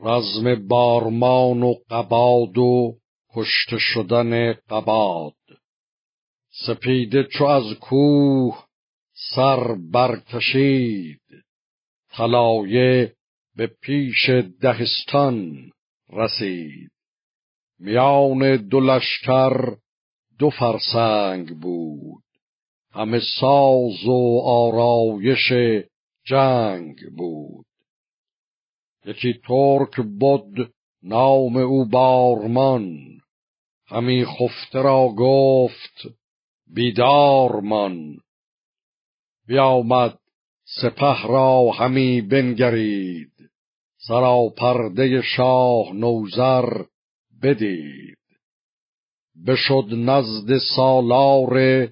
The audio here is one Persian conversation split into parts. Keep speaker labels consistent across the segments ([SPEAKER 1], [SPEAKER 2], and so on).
[SPEAKER 1] رزم بارمان و قباد و کشته شدن قباد. سپیده چو از کوه سر برکشید. طلایه به پیش دهستان رسید. میان دو لشکر دو فرسنگ بود. همه ساز و آرایش جنگ بود. یکی ترک بود نام او بارمان. همی خفته را گفت بیدارمان بیامد سپه را همی بنگرید. سراپرده شاه نوزر بدید. بشد نزد سالار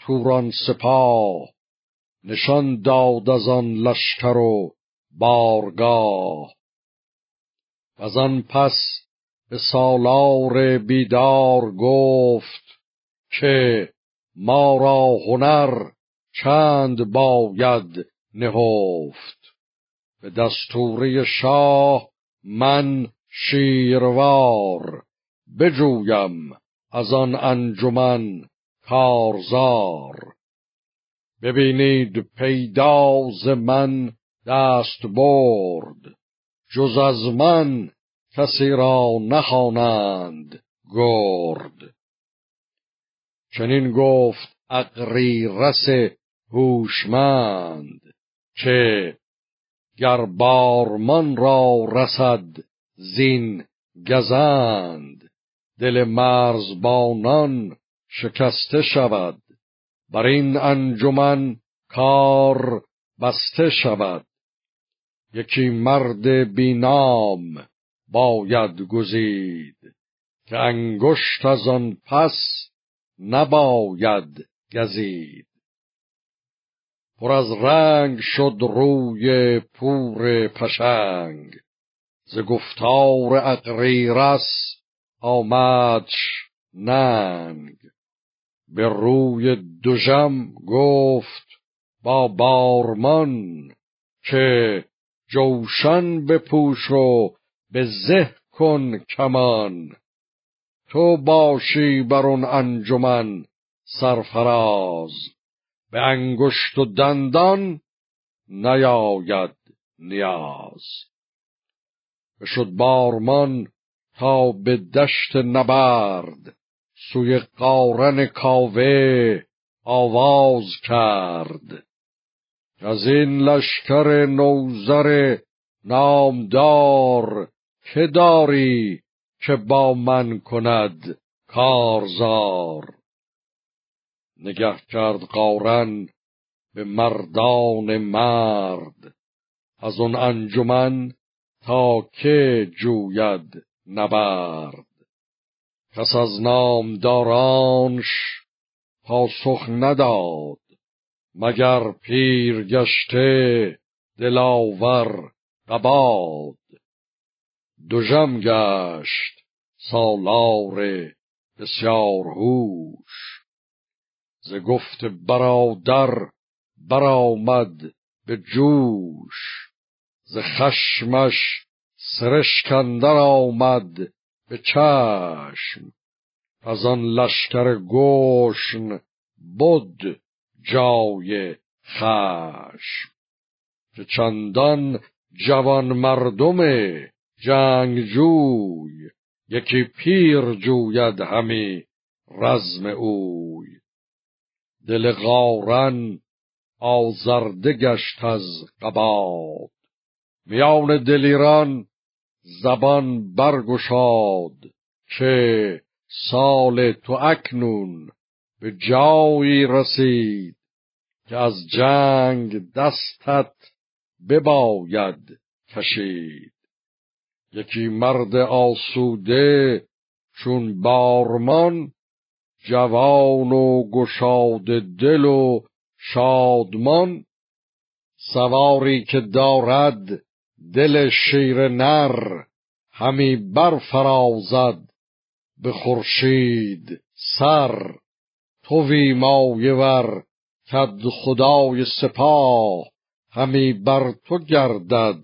[SPEAKER 1] توران سپاه. نشان داد از آن لشکر و بارگاه. از آن پس به سالار بیدار گفت که ما را هنر چند باید نهفت. به دستوری شاه من شیروار بجویم از آن انجمن کارزار. ببینید پیداز من دست برد. جز از من کسی را نخوانند گرد. چنین گفت اقری رس هوشمند که گر بارمان را رسد زین گزند. دل مرزبانان شکسته شود. بر این انجمن کار بسته شود. یکی مرد بینام باید گزید که انگشت از آن پس نباید گزید. پر از رنگ شد روی پور پشنگ ز گفتار اقریرس آمدش ننگ. به روی دوژم گفت با بارمان که جوشن بپوش و به زه کن کمان. تو باشی بر اون انجمن سرفراز. به انگشت و دندان نیاید نیاز. بشد بارمان تا به دشت نبرد. سوی قارن کاوه آواز کرد. از این لشکر نوزر نامدار که داری که با من کند کارزار. نگه کرد قارن به مردان مرد از اون انجمن تا که جوید نبرد. کس از نامدارانش پاسخ نداد. مگر پیر گشته دلاور قباد؟ دوژم گشت سالار بسیار هوش. ز گفت برادر برآمد به جوش. ز خشمش سرشکندر آمد به چشم. از آن لشکر گوشن بود جای خشم. که چندان جوان مردم جنگجوی یکی پیر جوید همی رزم اوی. دل غارن آزرده گشت از قباد. میان دلیران زبان برگشاد که سال تو اکنون به جایی رسید که از جنگ دستت بباید کشید. یکی مرد آسوده چون بارمان جوان و گشاد دل و شادمان. سواری که دارد دل شیر نر همی برفرازد به خورشید سر. توی مایه ور کد خدای سپاه همی بر تو گردد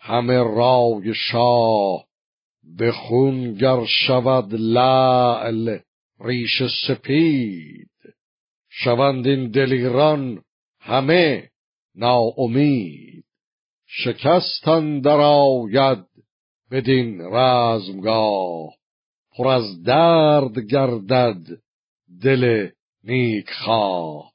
[SPEAKER 1] همه رای شاه. به خون گر شود لعل ریش سپید شوند این دلیران همه ناامید. شکستن در آید بدین رزمگاه پر از درد گردد دل 你好